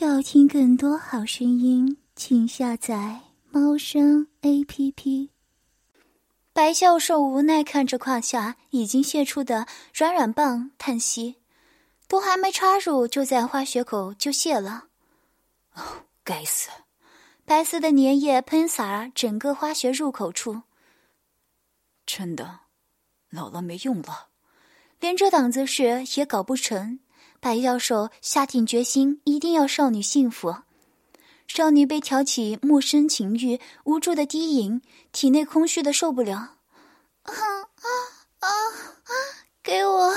要听更多好声音，请下载猫声 A P P。白教授无奈看着胯下已经泄出的软软棒，叹息：“都还没插入，就在花穴口就泄了。”哦，该死！白色的粘液喷洒整个花穴入口处。真的，老了没用了，连这档子事也搞不成。白教授下定决心，一定要少女幸福。少女被挑起陌生情欲，无助的低吟，体内空虚的受不了。啊啊啊！给我！啊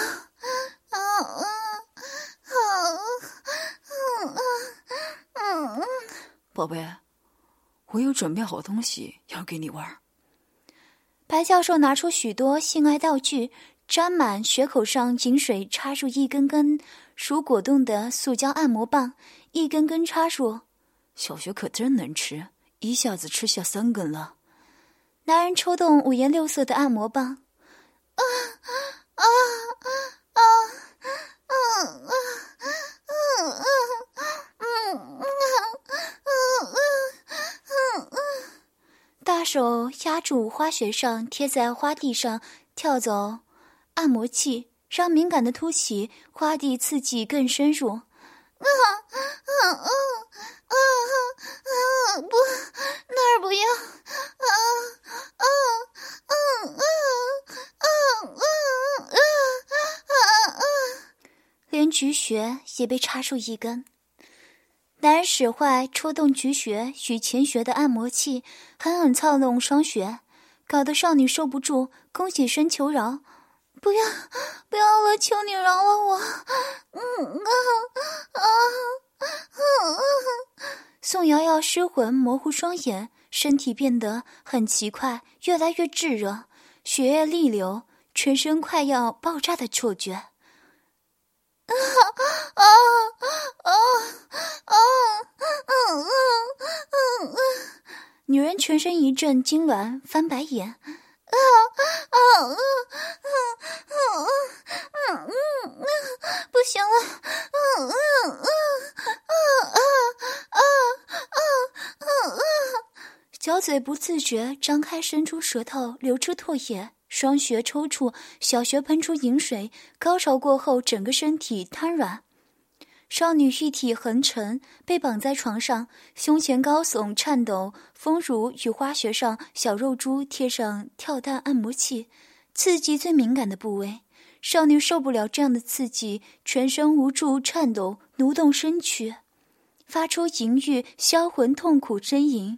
啊啊！宝贝，我有准备好东西要给你玩。白教授拿出许多性爱道具，沾满血口上井水插入一根根属果冻的塑胶按摩棒，一根根插入。小雪可真能吃，一下子吃下三根了。男人抽动五颜六色的按摩棒，啊啊啊啊！啊大手压住花穴上贴在花地上跳走按摩器。让敏感的凸起花蒂刺激更深入。啊啊啊啊啊！不，那儿不要。啊啊啊啊啊啊啊啊啊！连菊穴也被插入一根。男人使坏戳动菊穴与前穴的按摩器，狠狠操弄双穴，搞得少女受不住，弓起身求饶。不要，不要了！求你饶了我！嗯啊啊啊啊！宋瑶瑶失魂，模糊双眼，身体变得很奇怪，越来越炙热，血液逆流，全身快要爆炸的错觉。啊啊啊啊啊啊啊！女人全身一阵痉挛，翻白眼。啊啊啊嘴不自觉张开，伸出舌头，流出唾液，双穴抽搐，小穴喷出饮水。高潮过后，整个身体瘫软。少女玉体横陈，被绑在床上，胸前高耸颤抖，丰乳与花穴上小肉珠贴上跳蛋按摩器，刺激最敏感的部位。少女受不了这样的刺激，全身无助颤抖，蠕动身躯，发出淫欲销魂痛苦呻吟。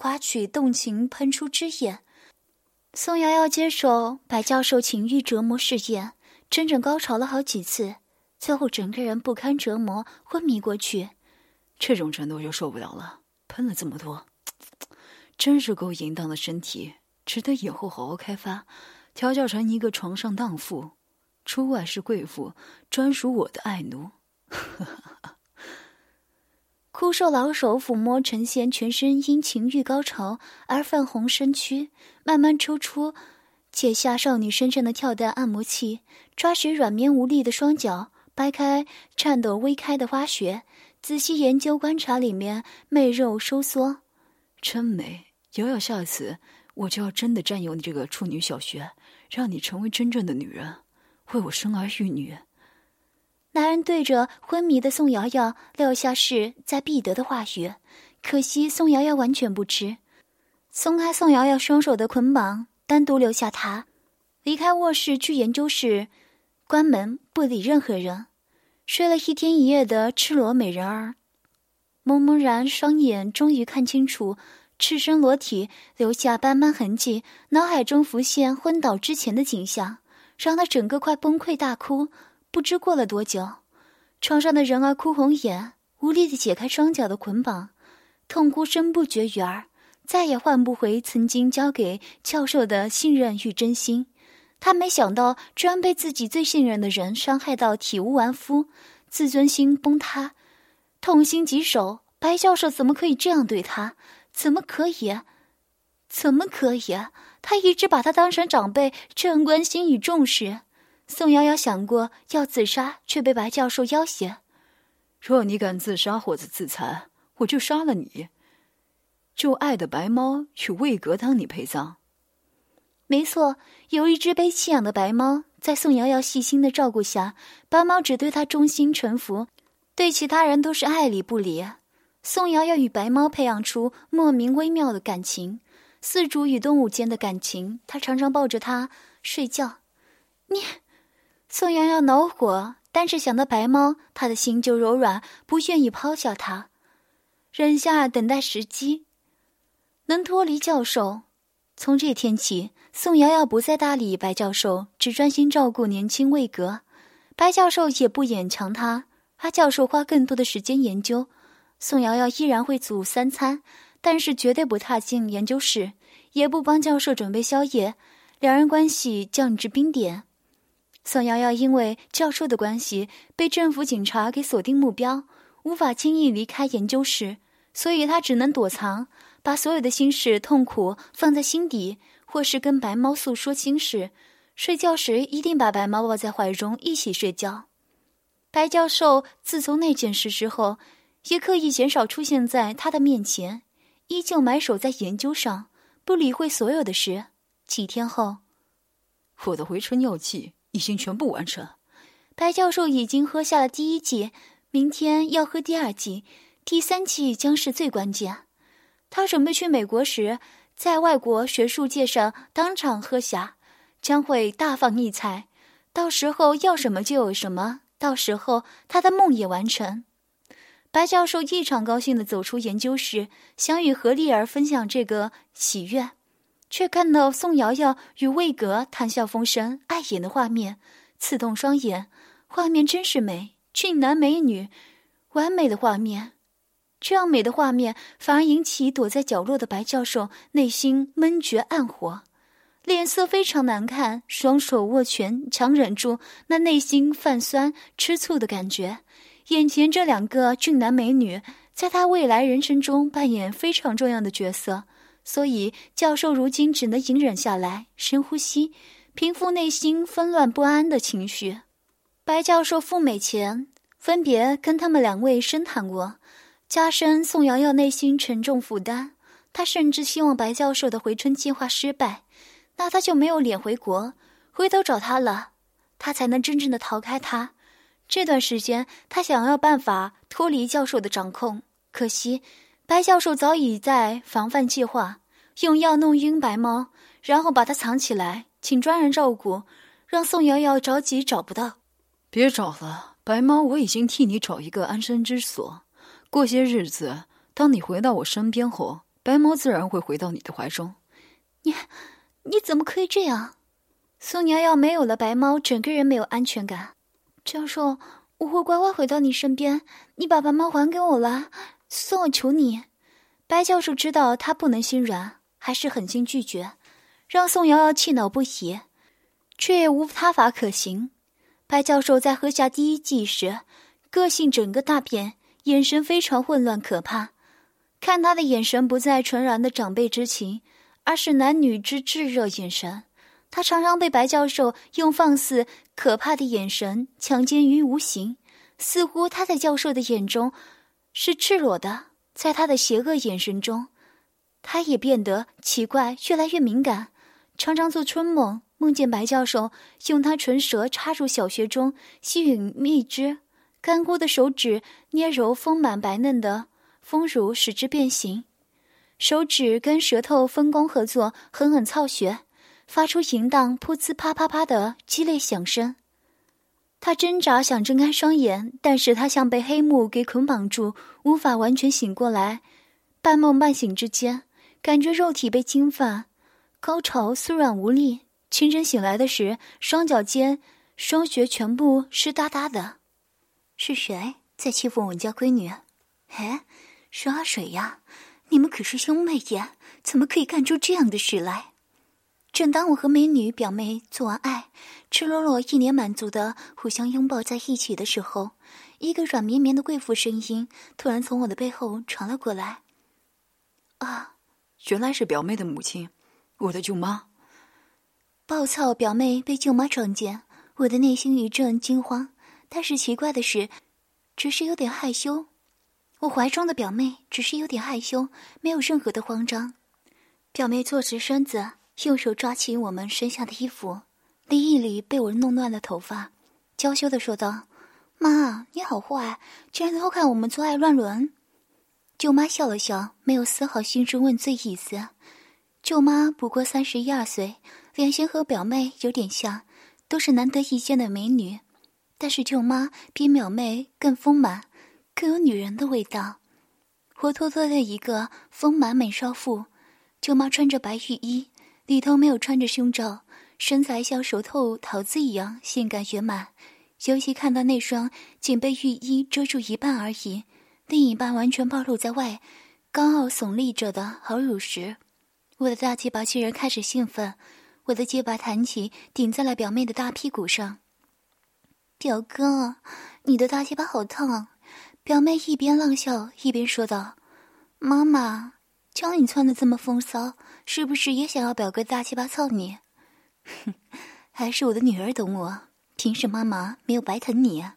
刮取动情喷出之液。宋瑶瑶接手白教授情欲折磨试验。整整高潮了好几次，最后整个人不堪折磨，昏迷过去。这种程度就受不了了，喷了这么多，真是够淫荡的身体，值得以后好好开发，调教成一个床上荡妇，出外是贵妇，专属我的爱奴。呵呵枯瘦老手抚摸陈贤全身因情欲高潮而泛红身躯，慢慢抽出。解下少女身上的跳蛋按摩器，抓实软绵无力的双脚，掰开颤抖微开的花穴，仔细研究观察里面媚肉收缩，真美。瑶瑶，下次我就要真的占有你这个处女小穴，让你成为真正的女人，为我生儿育女。男人对着昏迷的宋瑶瑶撂下势在必得的话语，可惜宋瑶瑶完全不知，松开宋瑶瑶双手的捆绑。单独留下她，离开卧室去研究室，关门不理任何人。睡了一天一夜的赤裸美人儿，蒙蒙然双眼终于看清楚赤身裸体，留下斑斑痕迹。脑海中浮现昏倒之前的景象，让他整个快崩溃大哭。不知过了多久，床上的人儿哭红眼，无力的解开双脚的捆绑，痛哭声不绝于耳，再也换不回曾经交给教授的信任与真心。他没想到，居然被自己最信任的人伤害到体无完肤，自尊心崩塌，痛心疾首。白教授怎么可以这样对他？怎么可以？怎么可以？他一直把他当成长辈，这样关心与重视。宋瑶瑶想过要自杀，却被白教授要挟。若你敢自杀或者自残，我就杀了你。就爱的白猫去魏格当你陪葬。没错，有一只被弃养的白猫，在宋瑶瑶细心的照顾下，白猫只对她忠心臣服，对其他人都是爱理不理。宋瑶瑶与白猫培养出莫名微妙的感情，饲主与动物间的感情。她常常抱着它睡觉。你，宋瑶瑶恼火，但是想到白猫，她的心就柔软，不愿意抛下他，忍下等待时机，能脱离教授。从这天起，宋瑶瑶不再搭理白教授，只专心照顾年轻魏格。白教授也不勉强他，而教授花更多的时间研究。宋瑶瑶依然会煮三餐，但是绝对不踏进研究室，也不帮教授准备宵夜，两人关系降至冰点。宋瑶瑶因为教授的关系被政府警察给锁定目标，无法轻易离开研究室，所以她只能躲藏，把所有的心事痛苦放在心底，或是跟白猫诉说心事。睡觉时一定把白猫抱在怀中一起睡觉。白教授自从那件事之后。也刻意减少出现在他的面前，依旧埋首在研究上，不理会所有的事。几天后，我的回春药剂已经全部完成。白教授已经喝下了第一剂，明天要喝第二剂，第三剂将是最关键。他准备去美国时，在外国学术界上当场喝下，将会大放异彩。到时候要什么就有什么，到时候他的梦也完成。白教授异常高兴地走出研究室，想与何丽儿分享这个喜悦，却看到宋瑶瑶与魏格谈笑风生、碍眼的画面，刺痛双眼。画面真是美，俊男美女，完美的画面。这样美的画面，反而引起躲在角落的白教授内心闷绝暗火，脸色非常难看，双手握拳，强忍住那内心泛酸、吃醋的感觉。眼前这两个俊男美女，在他未来人生中扮演非常重要的角色，所以教授如今只能隐忍下来，深呼吸，平复内心纷乱不安的情绪。白教授赴美前，分别跟他们两位深谈过，加深宋瑶瑶内心沉重负担。他甚至希望白教授的回春计划失败，那他就没有脸回国，回头找他了，他才能真正的逃开他。这段时间，他想要办法脱离教授的掌控，可惜白教授早已在防范计划，用药弄晕白猫，然后把它藏起来，请专人照顾，让宋瑶瑶着急找不到。别找了，白猫，我已经替你找一个安身之所。过些日子，当你回到我身边后，白猫自然会回到你的怀中。你，你怎么可以这样？宋瑶瑶没有了白猫，整个人没有安全感。教授，我会乖乖回到你身边。你把白猫还给我了，算我求你。白教授知道他不能心软，还是狠心拒绝，让宋瑶瑶气恼不已，却也无他法可行。白教授在喝下第一剂时，个性整个大变，眼神非常混乱可怕。看他的眼神不再纯然的长辈之情，而是男女之炙热眼神。他常常被白教授用放肆、可怕的眼神强奸于无形，似乎他在教授的眼中是赤裸的。在他的邪恶眼神中，他也变得奇怪，越来越敏感，常常做春梦，梦见白教授用他唇舌插入小穴中吸吮蜜汁，干枯的手指捏揉丰满白嫩的丰乳，使之变形，手指跟舌头分工合作，狠狠操穴。发出淫荡噗呲啪啪啪的激烈响声，他挣扎想睁开双眼，但是他像被黑幕给捆绑住，无法完全醒过来。半梦半醒之间，感觉肉体被侵犯，高潮酥软无力。清晨醒来的时，双脚间、双穴全部湿哒哒的。是谁在欺负我们家闺女？哎，是阿水呀？你们可是兄妹呀，怎么可以干出这样的事来？正当我和美女表妹做完爱，赤裸裸、一脸满足的互相拥抱在一起的时候，一个软绵绵的贵妇声音突然从我的背后传了过来。啊，原来是表妹的母亲，我的舅妈。暴躁表妹被舅妈撞见，我的内心一阵惊慌。但是奇怪的是，只是有点害羞。我怀中的表妹只是有点害羞，没有任何的慌张。表妹坐直身子。用手抓起我们身下的衣服，理一理被我弄乱的头发，娇羞的说道：“妈，你好坏，竟然偷看我们做爱乱伦。”舅妈笑了笑，没有丝毫兴师问罪意思。舅妈不过三十一二岁，脸型和表妹有点像，都是难得一见的美女，但是舅妈比表妹更丰满，更有女人的味道，活脱脱的一个丰满美少妇。舅妈穿着白浴衣。里头没有穿着胸罩，身材像熟透桃子一样性感圆满，尤其看到那双仅被浴衣遮住一半而已，另一半完全暴露在外，高傲耸立着的好乳石，我的大鸡巴竟然开始兴奋，我的鸡巴弹起，顶在了表妹的大屁股上。表哥，你的大鸡巴好烫！表妹一边浪笑一边说道：“妈妈。”瞧你穿的这么风骚，是不是也想要表哥大鸡巴操你？哼，还是我的女儿懂我。平时妈妈没有白疼你啊。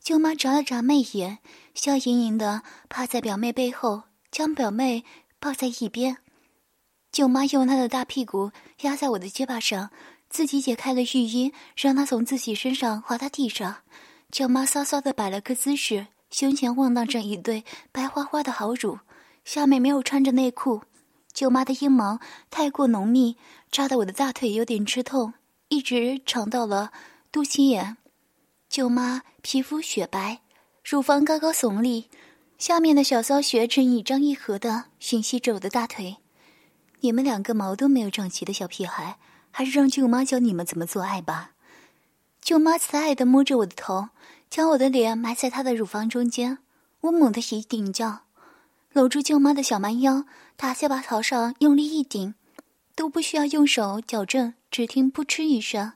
舅妈眨了眨媚眼，笑盈盈的趴在表妹背后，将表妹抱在一边。舅妈用她的大屁股压在我的肩膀上，自己解开了浴衣，让她从自己身上滑到地上。舅妈骚骚的摆了个姿势，胸前晃荡着一对白花花的好乳。下面没有穿着内裤，舅妈的阴毛太过浓密，扎得我的大腿有点吃痛，一直长到了肚脐眼。舅妈皮肤雪白，乳房高高耸立，下面的小骚穴正一张一合的吮吸着我的大腿。你们两个毛都没有长齐的小屁孩，还是让舅妈教你们怎么做爱吧。舅妈慈爱的摸着我的头，将我的脸埋在她的乳房中间，我猛地一顶叫。搂住舅妈的小蛮腰，大下巴朝上用力一顶，都不需要用手矫正，只听“噗嗤”一声，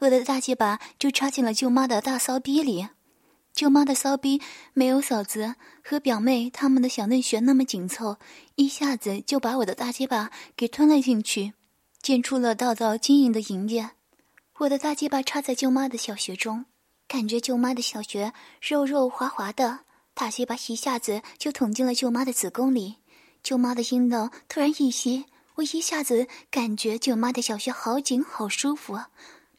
我的大鸡巴就插进了舅妈的大骚逼里。舅妈的骚逼没有嫂子和表妹他们的小嫩穴那么紧凑，一下子就把我的大鸡巴给吞了进去，溅出了道道晶莹的银液。我的大鸡巴插在舅妈的小穴中，感觉舅妈的小穴肉肉滑滑的。大鸡巴一下子就捅进了舅妈的子宫里，舅妈的阴道突然一吸，我一下子感觉舅妈的小穴好紧好舒服，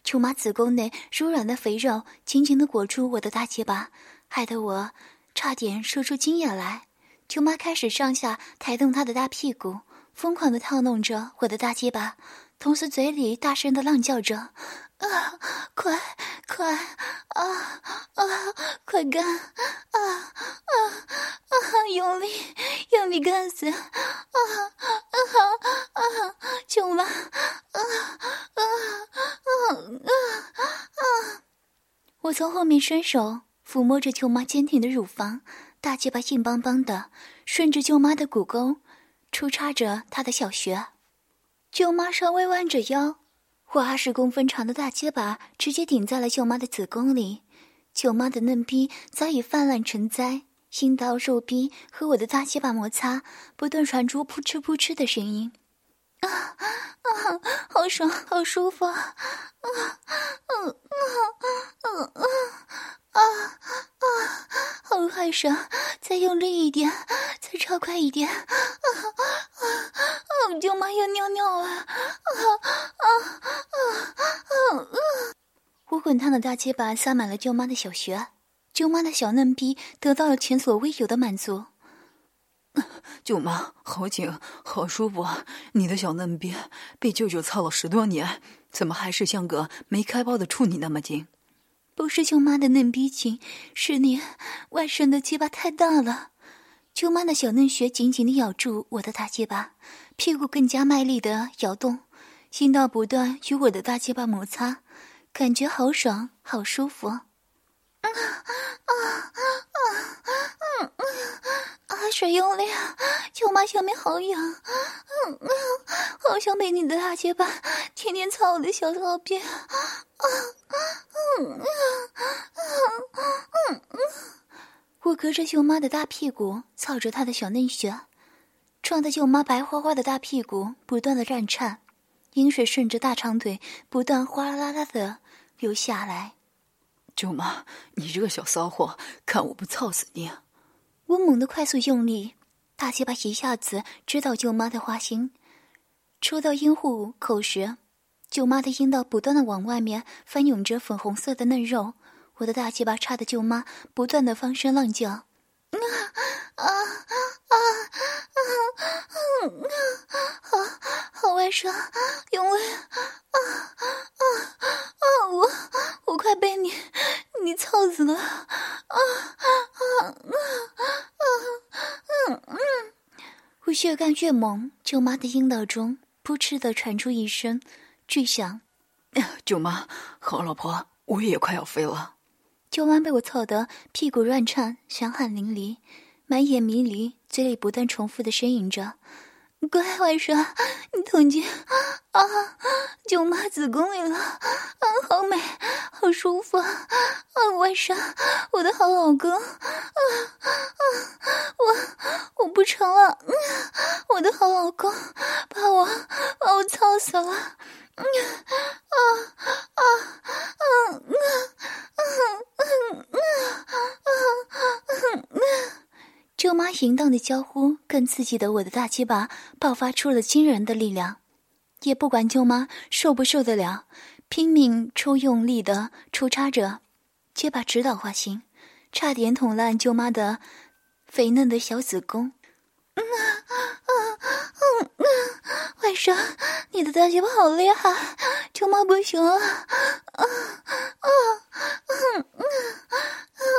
舅妈子宫内柔软的肥肉紧紧的裹住我的大鸡巴，害得我差点射出精液来。舅妈开始上下抬动她的大屁股，疯狂的套弄着我的大鸡巴，同时嘴里大声的浪叫着。啊，快快啊啊，快干啊啊啊！用力用力干死啊啊啊！舅妈啊啊啊啊啊！我从后面伸手抚摸着舅妈坚挺的乳房，大鸡巴硬邦邦的，顺着舅妈的骨沟出插着她的小穴。舅妈稍微弯着腰。我二十公分长的大结巴直接顶在了舅妈的子宫里，舅妈的嫩逼早已泛滥成灾，阴道肉逼和我的大结巴摩擦，不断传出扑哧扑哧的声音。啊啊，好爽，好舒服！啊啊啊啊啊啊啊，好害爽！再用力一点，再超快一点！啊啊啊！舅妈要尿尿了！啊啊啊啊啊！我滚烫的大鸡巴塞满了舅妈的小穴，舅妈的小嫩逼得到了前所未有的满足。舅妈，好紧，好舒服！你的小嫩逼被舅舅操了十多年，怎么还是像个没开包的处女那么紧？不是舅妈的嫩逼紧，是你外甥的鸡巴太大了。舅妈的小嫩穴紧紧地咬住我的大鸡巴，屁股更加卖力地摇动，阴道不断与我的大鸡巴摩擦，感觉好爽，好舒服。啊啊啊啊！水用力！舅妈下面好痒，嗯嗯，好想被你的大结巴天天操我的小骚逼，啊嗯嗯嗯嗯，我隔着舅妈的大屁股操着她的小嫩穴，撞得舅妈白花花的大屁股不断的乱颤，阴水顺着大长腿不断哗啦啦啦的流下来。舅妈，你这个小骚货，看我不操死你！我猛地快速用力，大鸡巴一下子知道舅妈的花心。抽到阴户口时，舅妈的阴道不断的往外面翻涌着粉红色的嫩肉，我的大鸡巴插的舅妈不断的放声浪叫。啊啊啊啊啊！好好外甥，用力啊啊啊！我我快被你你操死了！啊啊啊啊嗯嗯！我越干越猛，舅妈的阴道中扑哧的传出一声巨响。舅妈，好老婆，我也快要飞了。舅妈被我操得屁股乱颤，香汗淋漓，满眼迷离，嘴里不断重复的呻吟着：“乖外甥，你痛经啊！舅妈子宫里了，啊，好美，好舒服啊！外甥，我的好老公，啊啊，我我不成了，我的好老公，把我把我操死了！”啊啊啊啊啊啊啊啊！舅妈淫荡的娇呼，更刺激的我的大鸡巴爆发出了惊人的力量，也不管舅妈受不受得了，拼命抽用力的抽插着，结巴直捣花心，差点捅烂舅妈的肥嫩的小子宫。嗯啊啊嗯外甥，你的大鸡巴好厉害，舅妈不行了！啊啊啊嗯嗯啊啊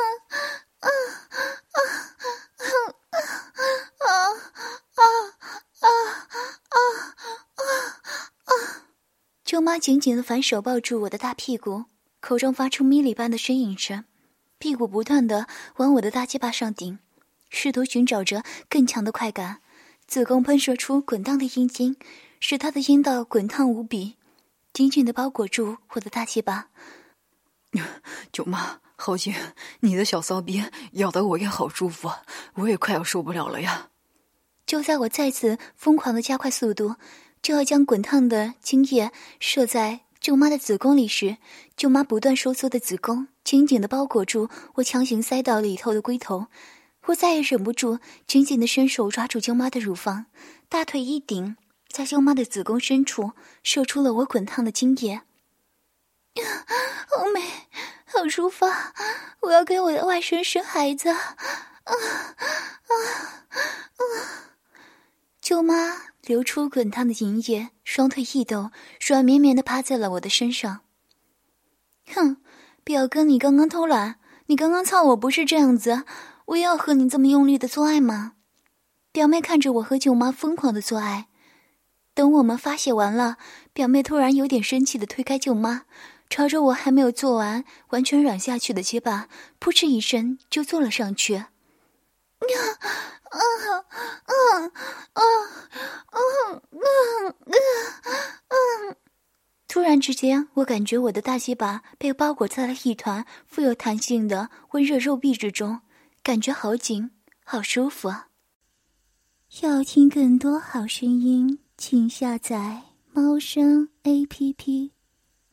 啊啊啊啊啊啊啊啊！舅妈紧紧的反手抱住我的大屁股，口中发出咪咪般的呻吟声，屁股不断的往我的大鸡巴上顶。试图寻找着更强的快感，子宫喷射出滚烫的阴茎，使他的阴道滚烫无比，紧紧的包裹住我的大鸡巴。舅妈，好紧，你的小骚逼咬得我也好舒服，我也快要受不了了呀！就在我再次疯狂的加快速度，就要将滚烫的精液射在舅妈的子宫里时，舅妈不断收缩的子宫紧紧的包裹住我强行塞到里头的龟头。我再也忍不住，紧紧的伸手抓住舅妈的乳房，大腿一顶，在舅妈的子宫深处射出了我滚烫的精液。好美，好舒服！我要给我的外甥生孩子！啊啊啊！舅妈流出滚烫的银液，双腿一抖，软绵绵的趴在了我的身上。哼，表哥，你刚刚偷懒，你刚刚操我不是这样子。我要和你这么用力的做爱吗？表妹看着我和舅妈疯狂的做爱，等我们发泄完了，表妹突然有点生气的推开舅妈，朝着我还没有做完、完全软下去的结巴，扑哧一声就坐了上去。突然之间，我感觉我的大鸡巴被包裹在了一团富有弹性的温热肉壁之中。感觉好紧，好舒服啊！要听更多好声音，请下载猫声 A P P。